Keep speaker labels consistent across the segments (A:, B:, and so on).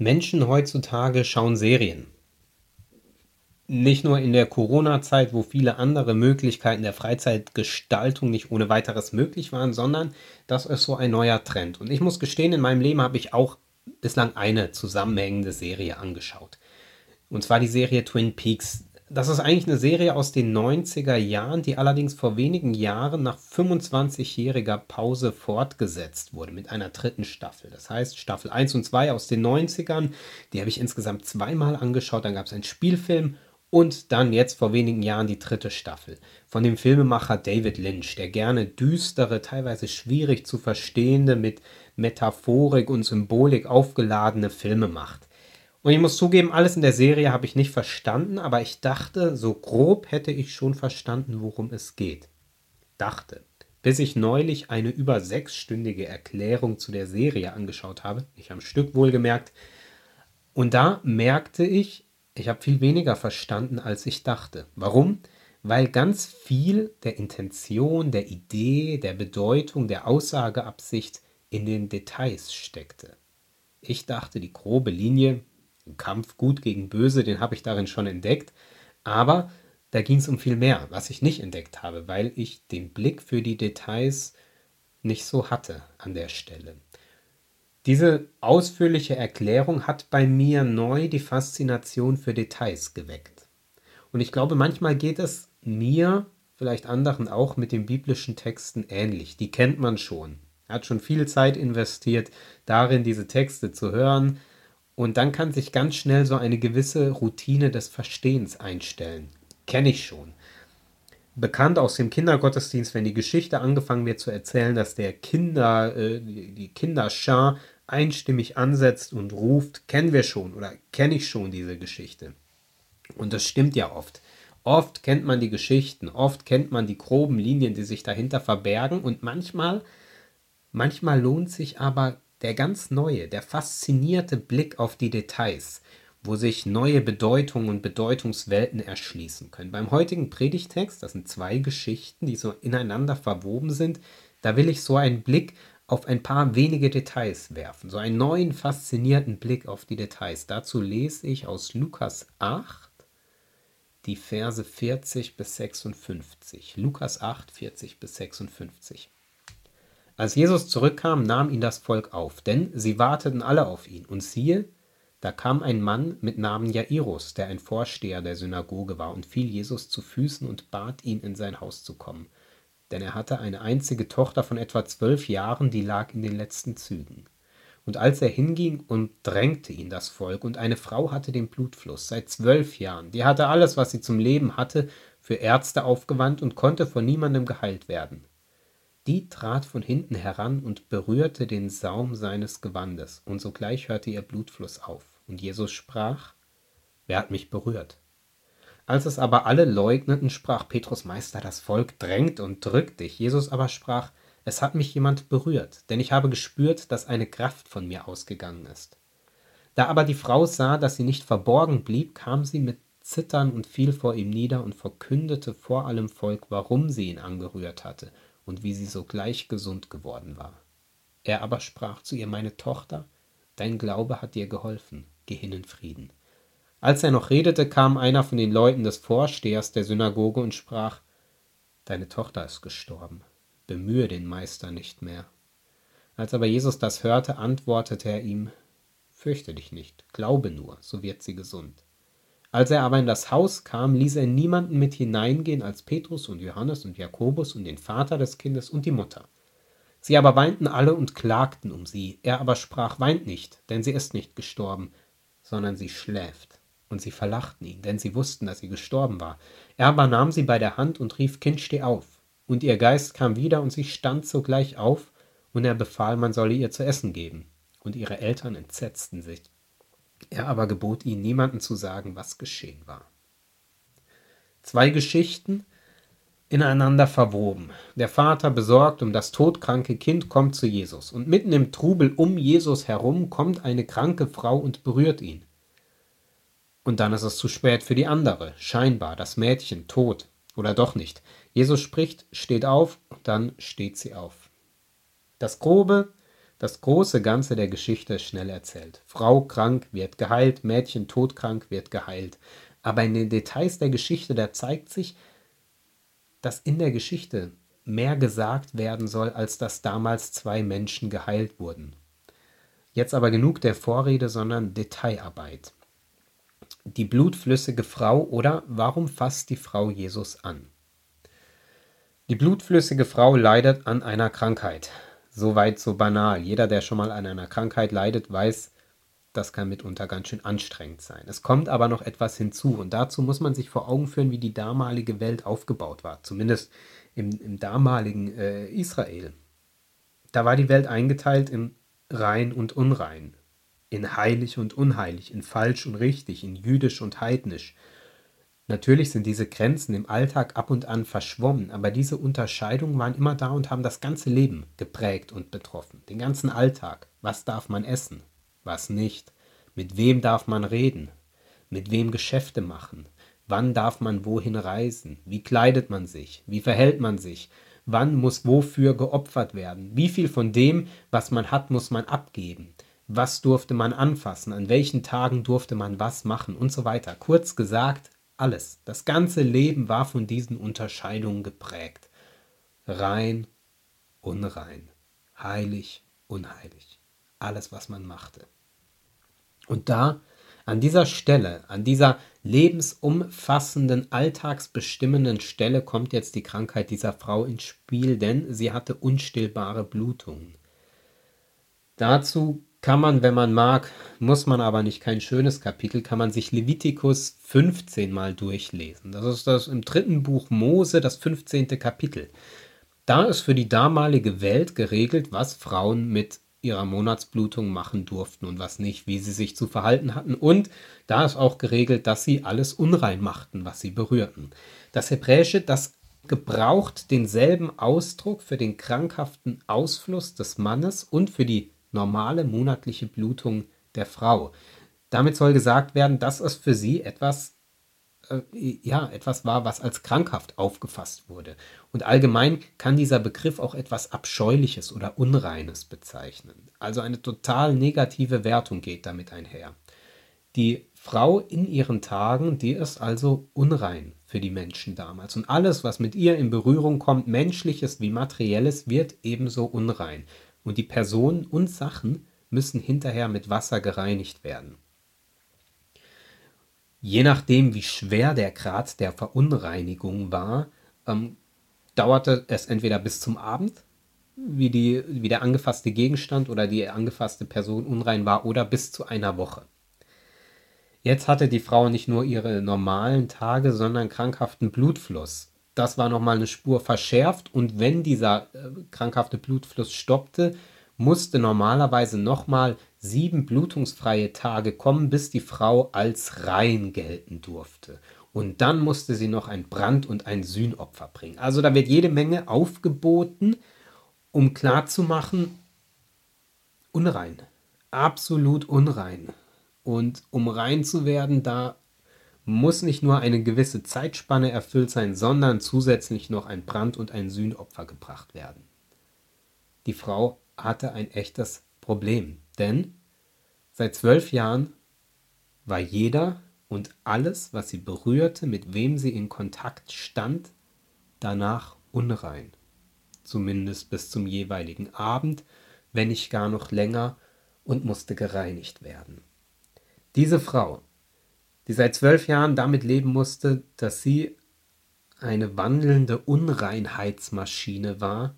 A: Menschen heutzutage schauen Serien. Nicht nur in der Corona-Zeit, wo viele andere Möglichkeiten der Freizeitgestaltung nicht ohne weiteres möglich waren, sondern das ist so ein neuer Trend. Und ich muss gestehen, in meinem Leben habe ich auch bislang eine zusammenhängende Serie angeschaut. Und zwar die Serie Twin Peaks. Das ist eigentlich eine Serie aus den 90er Jahren, die allerdings vor wenigen Jahren nach 25-jähriger Pause fortgesetzt wurde mit einer dritten Staffel. Das heißt, Staffel 1 und 2 aus den 90ern, die habe ich insgesamt zweimal angeschaut. Dann gab es einen Spielfilm und dann jetzt vor wenigen Jahren die dritte Staffel von dem Filmemacher David Lynch, der gerne düstere, teilweise schwierig zu verstehende, mit Metaphorik und Symbolik aufgeladene Filme macht. Und ich muss zugeben, alles in der Serie habe ich nicht verstanden, aber ich dachte, so grob hätte ich schon verstanden, worum es geht. Dachte. Bis ich neulich eine über sechsstündige Erklärung zu der Serie angeschaut habe, nicht am Stück wohlgemerkt, und da merkte ich, ich habe viel weniger verstanden, als ich dachte. Warum? Weil ganz viel der Intention, der Idee, der Bedeutung, der Aussageabsicht in den Details steckte. Ich dachte, die grobe Linie, Kampf gut gegen böse, den habe ich darin schon entdeckt. Aber da ging es um viel mehr, was ich nicht entdeckt habe, weil ich den Blick für die Details nicht so hatte an der Stelle. Diese ausführliche Erklärung hat bei mir neu die Faszination für Details geweckt. Und ich glaube, manchmal geht es mir, vielleicht anderen auch, mit den biblischen Texten ähnlich. Die kennt man schon. Er hat schon viel Zeit investiert, darin diese Texte zu hören, und dann kann sich ganz schnell so eine gewisse Routine des Verstehens einstellen. Kenne ich schon. Bekannt aus dem Kindergottesdienst, wenn die Geschichte angefangen wird zu erzählen, dass der Kinder, äh, die Kinderschar einstimmig ansetzt und ruft, kennen wir schon oder kenne ich schon diese Geschichte. Und das stimmt ja oft. Oft kennt man die Geschichten, oft kennt man die groben Linien, die sich dahinter verbergen und manchmal, manchmal lohnt sich aber der ganz neue, der faszinierte Blick auf die Details, wo sich neue Bedeutungen und Bedeutungswelten erschließen können. Beim heutigen Predigtext, das sind zwei Geschichten, die so ineinander verwoben sind, da will ich so einen Blick auf ein paar wenige Details werfen, so einen neuen faszinierten Blick auf die Details. Dazu lese ich aus Lukas 8 die Verse 40 bis 56. Lukas 8, 40 bis 56. Als Jesus zurückkam, nahm ihn das Volk auf, denn sie warteten alle auf ihn. Und siehe, da kam ein Mann mit Namen Jairus, der ein Vorsteher der Synagoge war, und fiel Jesus zu Füßen und bat ihn, in sein Haus zu kommen. Denn er hatte eine einzige Tochter von etwa zwölf Jahren, die lag in den letzten Zügen. Und als er hinging, umdrängte ihn das Volk, und eine Frau hatte den Blutfluss seit zwölf Jahren. Die hatte alles, was sie zum Leben hatte, für Ärzte aufgewandt und konnte von niemandem geheilt werden. Die trat von hinten heran und berührte den Saum seines Gewandes, und sogleich hörte ihr Blutfluss auf. Und Jesus sprach, Wer hat mich berührt? Als es aber alle leugneten, sprach Petrus Meister, das Volk drängt und drückt dich. Jesus aber sprach, es hat mich jemand berührt, denn ich habe gespürt, dass eine Kraft von mir ausgegangen ist. Da aber die Frau sah, dass sie nicht verborgen blieb, kam sie mit Zittern und fiel vor ihm nieder und verkündete vor allem Volk, warum sie ihn angerührt hatte und wie sie sogleich gesund geworden war. Er aber sprach zu ihr, meine Tochter, dein Glaube hat dir geholfen, geh hin in Frieden. Als er noch redete, kam einer von den Leuten des Vorstehers der Synagoge und sprach, Deine Tochter ist gestorben, bemühe den Meister nicht mehr. Als aber Jesus das hörte, antwortete er ihm, Fürchte dich nicht, glaube nur, so wird sie gesund. Als er aber in das Haus kam, ließ er niemanden mit hineingehen als Petrus und Johannes und Jakobus und den Vater des Kindes und die Mutter. Sie aber weinten alle und klagten um sie. Er aber sprach, weint nicht, denn sie ist nicht gestorben, sondern sie schläft. Und sie verlachten ihn, denn sie wussten, dass sie gestorben war. Er aber nahm sie bei der Hand und rief, Kind, steh auf. Und ihr Geist kam wieder, und sie stand sogleich auf, und er befahl, man solle ihr zu essen geben. Und ihre Eltern entsetzten sich. Er aber gebot ihnen, niemanden zu sagen, was geschehen war. Zwei Geschichten ineinander verwoben. Der Vater besorgt um das todkranke Kind kommt zu Jesus und mitten im Trubel um Jesus herum kommt eine kranke Frau und berührt ihn. Und dann ist es zu spät für die andere, scheinbar das Mädchen tot oder doch nicht. Jesus spricht, steht auf dann steht sie auf. Das grobe Das große Ganze der Geschichte ist schnell erzählt. Frau krank wird geheilt, Mädchen todkrank wird geheilt. Aber in den Details der Geschichte, da zeigt sich, dass in der Geschichte mehr gesagt werden soll, als dass damals zwei Menschen geheilt wurden. Jetzt aber genug der Vorrede, sondern Detailarbeit. Die blutflüssige Frau oder warum fasst die Frau Jesus an? Die blutflüssige Frau leidet an einer Krankheit. Soweit so banal. Jeder, der schon mal an einer Krankheit leidet, weiß, das kann mitunter ganz schön anstrengend sein. Es kommt aber noch etwas hinzu und dazu muss man sich vor Augen führen, wie die damalige Welt aufgebaut war, zumindest im, im damaligen äh, Israel. Da war die Welt eingeteilt in rein und unrein, in heilig und unheilig, in falsch und richtig, in jüdisch und heidnisch, Natürlich sind diese Grenzen im Alltag ab und an verschwommen, aber diese Unterscheidungen waren immer da und haben das ganze Leben geprägt und betroffen. Den ganzen Alltag. Was darf man essen? Was nicht? Mit wem darf man reden? Mit wem Geschäfte machen? Wann darf man wohin reisen? Wie kleidet man sich? Wie verhält man sich? Wann muss wofür geopfert werden? Wie viel von dem, was man hat, muss man abgeben? Was durfte man anfassen? An welchen Tagen durfte man was machen? Und so weiter. Kurz gesagt, alles, das ganze Leben war von diesen Unterscheidungen geprägt. Rein, unrein, heilig, unheilig. Alles, was man machte. Und da, an dieser Stelle, an dieser lebensumfassenden, alltagsbestimmenden Stelle kommt jetzt die Krankheit dieser Frau ins Spiel, denn sie hatte unstillbare Blutungen. Dazu kann man, wenn man mag, muss man aber nicht kein schönes Kapitel, kann man sich Levitikus 15 mal durchlesen. Das ist das im dritten Buch Mose, das 15. Kapitel. Da ist für die damalige Welt geregelt, was Frauen mit ihrer Monatsblutung machen durften und was nicht, wie sie sich zu verhalten hatten. Und da ist auch geregelt, dass sie alles unrein machten, was sie berührten. Das Hebräische, das gebraucht denselben Ausdruck für den krankhaften Ausfluss des Mannes und für die normale monatliche Blutung der Frau. Damit soll gesagt werden, dass es für sie etwas äh, ja, etwas war, was als krankhaft aufgefasst wurde. Und allgemein kann dieser Begriff auch etwas Abscheuliches oder Unreines bezeichnen. Also eine total negative Wertung geht damit einher. Die Frau in ihren Tagen, die ist also unrein für die Menschen damals. Und alles, was mit ihr in Berührung kommt, menschliches wie materielles, wird ebenso unrein und die Personen und Sachen müssen hinterher mit Wasser gereinigt werden. Je nachdem, wie schwer der Grad der Verunreinigung war, ähm, dauerte es entweder bis zum Abend, wie, die, wie der angefasste Gegenstand oder die angefasste Person unrein war, oder bis zu einer Woche. Jetzt hatte die Frau nicht nur ihre normalen Tage, sondern krankhaften Blutfluss das war nochmal eine Spur verschärft und wenn dieser äh, krankhafte Blutfluss stoppte, musste normalerweise nochmal sieben blutungsfreie Tage kommen, bis die Frau als rein gelten durfte. Und dann musste sie noch ein Brand- und ein Sühnopfer bringen. Also da wird jede Menge aufgeboten, um klarzumachen, unrein, absolut unrein. Und um rein zu werden, da muss nicht nur eine gewisse Zeitspanne erfüllt sein, sondern zusätzlich noch ein Brand- und ein Sühnopfer gebracht werden. Die Frau hatte ein echtes Problem, denn seit zwölf Jahren war jeder und alles, was sie berührte, mit wem sie in Kontakt stand, danach unrein. Zumindest bis zum jeweiligen Abend, wenn nicht gar noch länger, und musste gereinigt werden. Diese Frau die seit zwölf Jahren damit leben musste, dass sie eine wandelnde Unreinheitsmaschine war,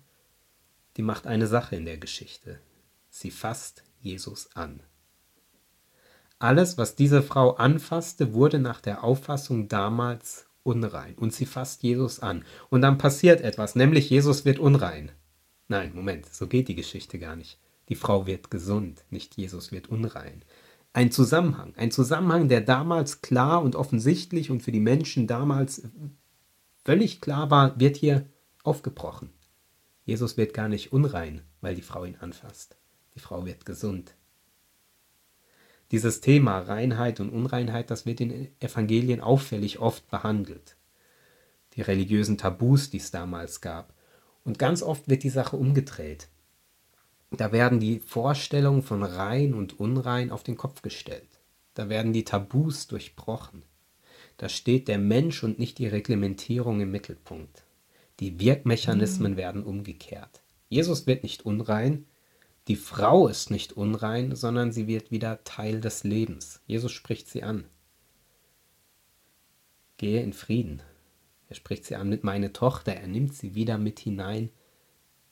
A: die macht eine Sache in der Geschichte. Sie fasst Jesus an. Alles, was diese Frau anfasste, wurde nach der Auffassung damals unrein. Und sie fasst Jesus an. Und dann passiert etwas, nämlich Jesus wird unrein. Nein, Moment, so geht die Geschichte gar nicht. Die Frau wird gesund, nicht Jesus wird unrein ein Zusammenhang. Ein Zusammenhang, der damals klar und offensichtlich und für die Menschen damals völlig klar war, wird hier aufgebrochen. Jesus wird gar nicht unrein, weil die Frau ihn anfasst. Die Frau wird gesund. Dieses Thema Reinheit und Unreinheit, das wird in Evangelien auffällig oft behandelt. Die religiösen Tabus, die es damals gab. Und ganz oft wird die Sache umgedreht. Da werden die Vorstellungen von rein und unrein auf den Kopf gestellt. Da werden die Tabus durchbrochen. Da steht der Mensch und nicht die Reglementierung im Mittelpunkt. Die Wirkmechanismen werden umgekehrt. Jesus wird nicht unrein, die Frau ist nicht unrein, sondern sie wird wieder Teil des Lebens. Jesus spricht sie an. Gehe in Frieden. Er spricht sie an mit meine Tochter. Er nimmt sie wieder mit hinein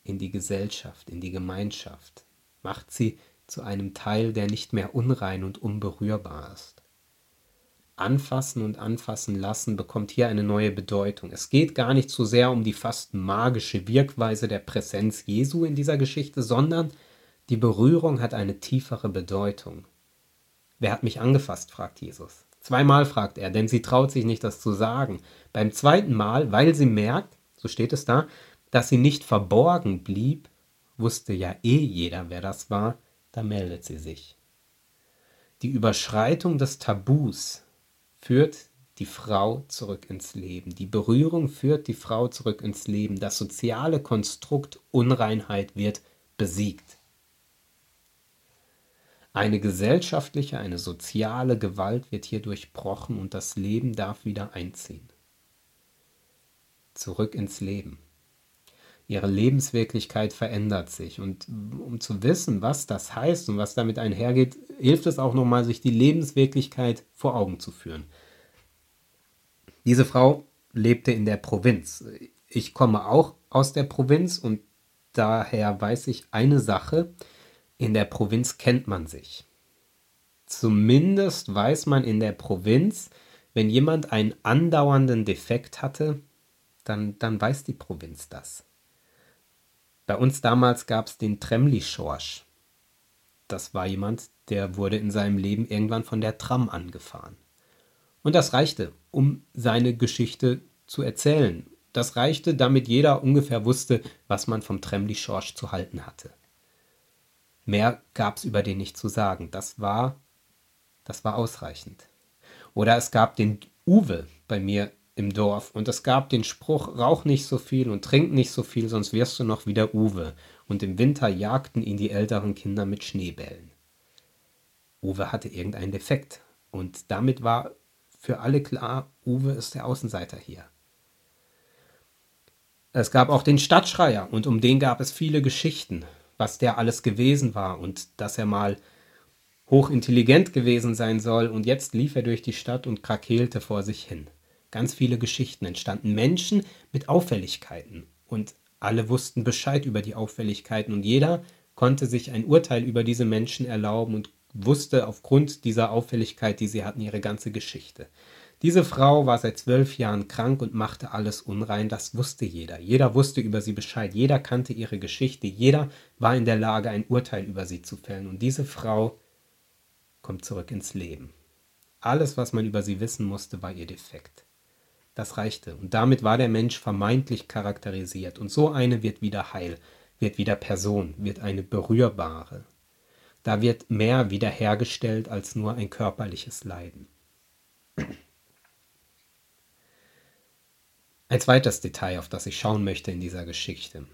A: in die Gesellschaft, in die Gemeinschaft. Macht sie zu einem Teil, der nicht mehr unrein und unberührbar ist. Anfassen und anfassen lassen bekommt hier eine neue Bedeutung. Es geht gar nicht so sehr um die fast magische Wirkweise der Präsenz Jesu in dieser Geschichte, sondern die Berührung hat eine tiefere Bedeutung. Wer hat mich angefasst? fragt Jesus. Zweimal fragt er, denn sie traut sich nicht, das zu sagen. Beim zweiten Mal, weil sie merkt, so steht es da, dass sie nicht verborgen blieb, wusste ja eh jeder, wer das war, da meldet sie sich. Die Überschreitung des Tabus führt die Frau zurück ins Leben. Die Berührung führt die Frau zurück ins Leben. Das soziale Konstrukt Unreinheit wird besiegt. Eine gesellschaftliche, eine soziale Gewalt wird hier durchbrochen und das Leben darf wieder einziehen. Zurück ins Leben. Ihre Lebenswirklichkeit verändert sich. Und um zu wissen, was das heißt und was damit einhergeht, hilft es auch nochmal, sich die Lebenswirklichkeit vor Augen zu führen. Diese Frau lebte in der Provinz. Ich komme auch aus der Provinz und daher weiß ich eine Sache, in der Provinz kennt man sich. Zumindest weiß man in der Provinz, wenn jemand einen andauernden Defekt hatte, dann, dann weiß die Provinz das. Bei uns damals gab es den Tremli-Schorsch. Das war jemand, der wurde in seinem Leben irgendwann von der Tram angefahren. Und das reichte, um seine Geschichte zu erzählen. Das reichte, damit jeder ungefähr wusste, was man vom Tremli-Schorsch zu halten hatte. Mehr gab es über den nicht zu sagen. Das war, das war ausreichend. Oder es gab den Uwe bei mir im Dorf und es gab den Spruch, rauch nicht so viel und trink nicht so viel, sonst wirst du noch wieder Uwe. Und im Winter jagten ihn die älteren Kinder mit Schneebällen. Uwe hatte irgendeinen Defekt und damit war für alle klar, Uwe ist der Außenseiter hier. Es gab auch den Stadtschreier und um den gab es viele Geschichten was der alles gewesen war und dass er mal hochintelligent gewesen sein soll und jetzt lief er durch die Stadt und krakeelte vor sich hin. Ganz viele Geschichten entstanden, Menschen mit Auffälligkeiten und alle wussten Bescheid über die Auffälligkeiten und jeder konnte sich ein Urteil über diese Menschen erlauben und wusste aufgrund dieser Auffälligkeit, die sie hatten, ihre ganze Geschichte. Diese Frau war seit zwölf Jahren krank und machte alles unrein, das wusste jeder. Jeder wusste über sie Bescheid, jeder kannte ihre Geschichte, jeder war in der Lage, ein Urteil über sie zu fällen. Und diese Frau kommt zurück ins Leben. Alles, was man über sie wissen musste, war ihr defekt. Das reichte. Und damit war der Mensch vermeintlich charakterisiert. Und so eine wird wieder heil, wird wieder Person, wird eine berührbare. Da wird mehr wiederhergestellt als nur ein körperliches Leiden. Ein zweites Detail, auf das ich schauen möchte in dieser Geschichte.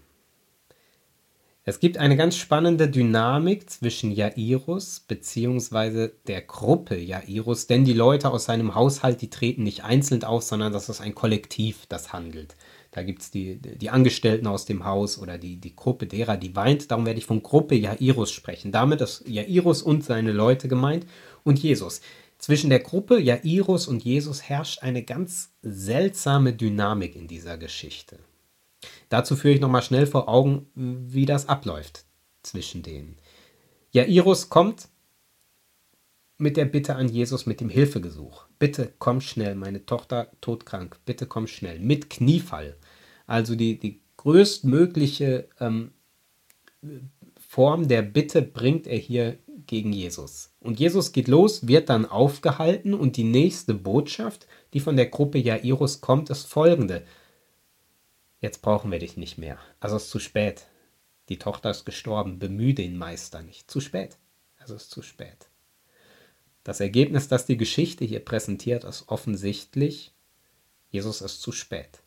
A: Es gibt eine ganz spannende Dynamik zwischen Jairus bzw. der Gruppe Jairus, denn die Leute aus seinem Haushalt, die treten nicht einzeln auf, sondern das ist ein Kollektiv, das handelt. Da gibt es die, die Angestellten aus dem Haus oder die, die Gruppe derer, die weint. Darum werde ich von Gruppe Jairus sprechen. Damit ist Jairus und seine Leute gemeint und Jesus. Zwischen der Gruppe Jairus und Jesus herrscht eine ganz seltsame Dynamik in dieser Geschichte. Dazu führe ich nochmal schnell vor Augen, wie das abläuft zwischen denen. Jairus kommt mit der Bitte an Jesus mit dem Hilfegesuch. Bitte komm schnell, meine Tochter todkrank, bitte komm schnell. Mit Kniefall. Also die, die größtmögliche ähm, Form der Bitte bringt er hier gegen Jesus. Und Jesus geht los, wird dann aufgehalten und die nächste Botschaft, die von der Gruppe Jairus kommt, ist folgende. Jetzt brauchen wir dich nicht mehr. Also ist zu spät. Die Tochter ist gestorben. Bemühe den Meister nicht. Zu spät. Also ist zu spät. Das Ergebnis, das die Geschichte hier präsentiert, ist offensichtlich, Jesus ist zu spät.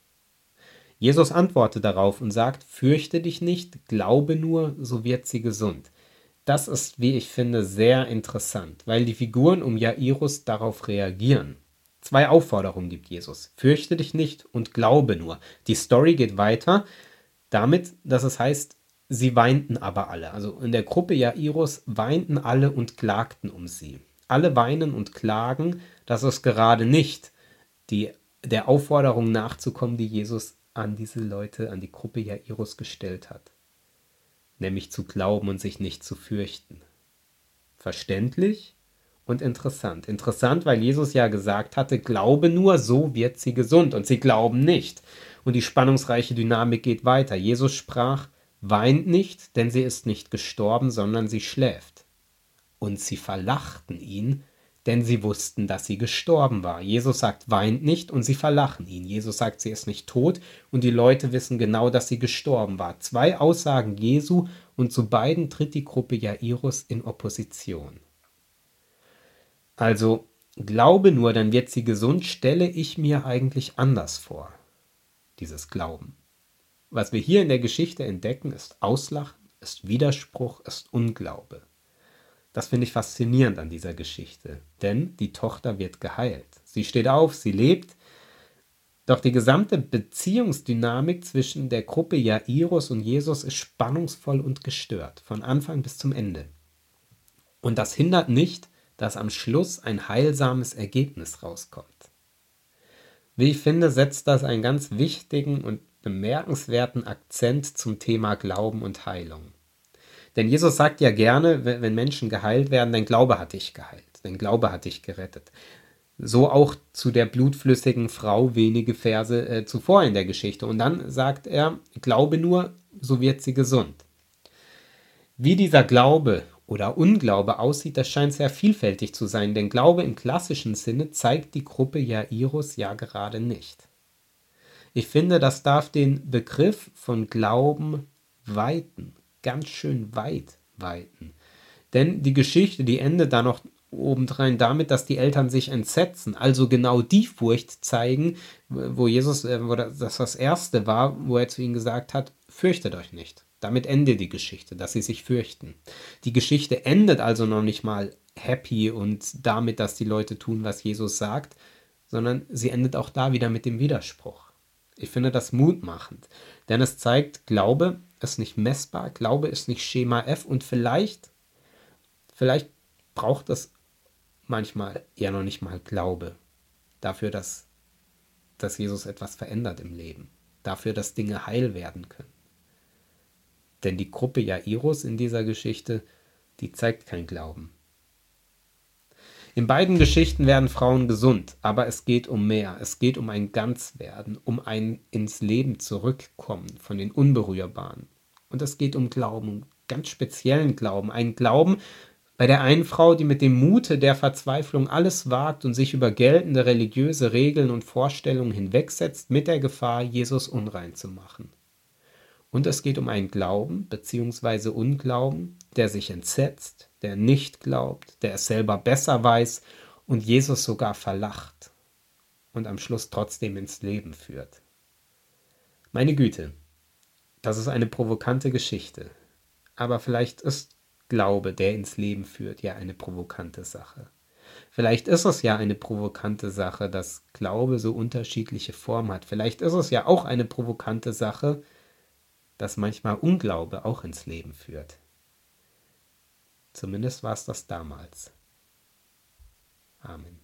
A: Jesus antwortet darauf und sagt, fürchte dich nicht, glaube nur, so wird sie gesund. Das ist, wie ich finde, sehr interessant, weil die Figuren um Jairus darauf reagieren. Zwei Aufforderungen gibt Jesus. Fürchte dich nicht und glaube nur. Die Story geht weiter damit, dass es heißt, sie weinten aber alle. Also in der Gruppe Jairus weinten alle und klagten um sie. Alle weinen und klagen, das ist gerade nicht die, der Aufforderung nachzukommen, die Jesus an diese Leute, an die Gruppe Jairus gestellt hat. Nämlich zu glauben und sich nicht zu fürchten. Verständlich und interessant. Interessant, weil Jesus ja gesagt hatte, glaube nur, so wird sie gesund. Und sie glauben nicht. Und die spannungsreiche Dynamik geht weiter. Jesus sprach, weint nicht, denn sie ist nicht gestorben, sondern sie schläft. Und sie verlachten ihn, denn sie wussten, dass sie gestorben war. Jesus sagt, weint nicht und sie verlachen ihn. Jesus sagt, sie ist nicht tot und die Leute wissen genau, dass sie gestorben war. Zwei Aussagen Jesu und zu beiden tritt die Gruppe Jairus in Opposition. Also, glaube nur, dann wird sie gesund, stelle ich mir eigentlich anders vor. Dieses Glauben. Was wir hier in der Geschichte entdecken, ist Auslachen, ist Widerspruch, ist Unglaube. Das finde ich faszinierend an dieser Geschichte, denn die Tochter wird geheilt. Sie steht auf, sie lebt, doch die gesamte Beziehungsdynamik zwischen der Gruppe Jairus und Jesus ist spannungsvoll und gestört, von Anfang bis zum Ende. Und das hindert nicht, dass am Schluss ein heilsames Ergebnis rauskommt. Wie ich finde, setzt das einen ganz wichtigen und bemerkenswerten Akzent zum Thema Glauben und Heilung. Denn Jesus sagt ja gerne, wenn Menschen geheilt werden, dein Glaube hat dich geheilt, dein Glaube hat dich gerettet. So auch zu der blutflüssigen Frau wenige Verse äh, zuvor in der Geschichte. Und dann sagt er, glaube nur, so wird sie gesund. Wie dieser Glaube oder Unglaube aussieht, das scheint sehr vielfältig zu sein, denn Glaube im klassischen Sinne zeigt die Gruppe Jairus ja gerade nicht. Ich finde, das darf den Begriff von Glauben weiten ganz schön weit weiten. Denn die Geschichte, die endet da noch obendrein damit, dass die Eltern sich entsetzen, also genau die Furcht zeigen, wo Jesus, äh, wo das das erste war, wo er zu ihnen gesagt hat, fürchtet euch nicht. Damit endet die Geschichte, dass sie sich fürchten. Die Geschichte endet also noch nicht mal happy und damit, dass die Leute tun, was Jesus sagt, sondern sie endet auch da wieder mit dem Widerspruch. Ich finde das mutmachend, denn es zeigt, Glaube ist nicht messbar, Glaube ist nicht Schema F und vielleicht, vielleicht braucht es manchmal eher noch nicht mal Glaube dafür, dass, dass Jesus etwas verändert im Leben, dafür, dass Dinge heil werden können. Denn die Gruppe Jairus in dieser Geschichte, die zeigt kein Glauben. In beiden Geschichten werden Frauen gesund, aber es geht um mehr. Es geht um ein Ganzwerden, um ein ins Leben zurückkommen von den Unberührbaren. Und es geht um Glauben, ganz speziellen Glauben. Ein Glauben bei der einen Frau, die mit dem Mute der Verzweiflung alles wagt und sich über geltende religiöse Regeln und Vorstellungen hinwegsetzt, mit der Gefahr, Jesus unrein zu machen. Und es geht um einen Glauben bzw. Unglauben, der sich entsetzt, der nicht glaubt, der es selber besser weiß und Jesus sogar verlacht und am Schluss trotzdem ins Leben führt. Meine Güte, das ist eine provokante Geschichte, aber vielleicht ist Glaube, der ins Leben führt, ja eine provokante Sache. Vielleicht ist es ja eine provokante Sache, dass Glaube so unterschiedliche Formen hat. Vielleicht ist es ja auch eine provokante Sache, dass manchmal Unglaube auch ins Leben führt. Zumindest war es das damals. Amen.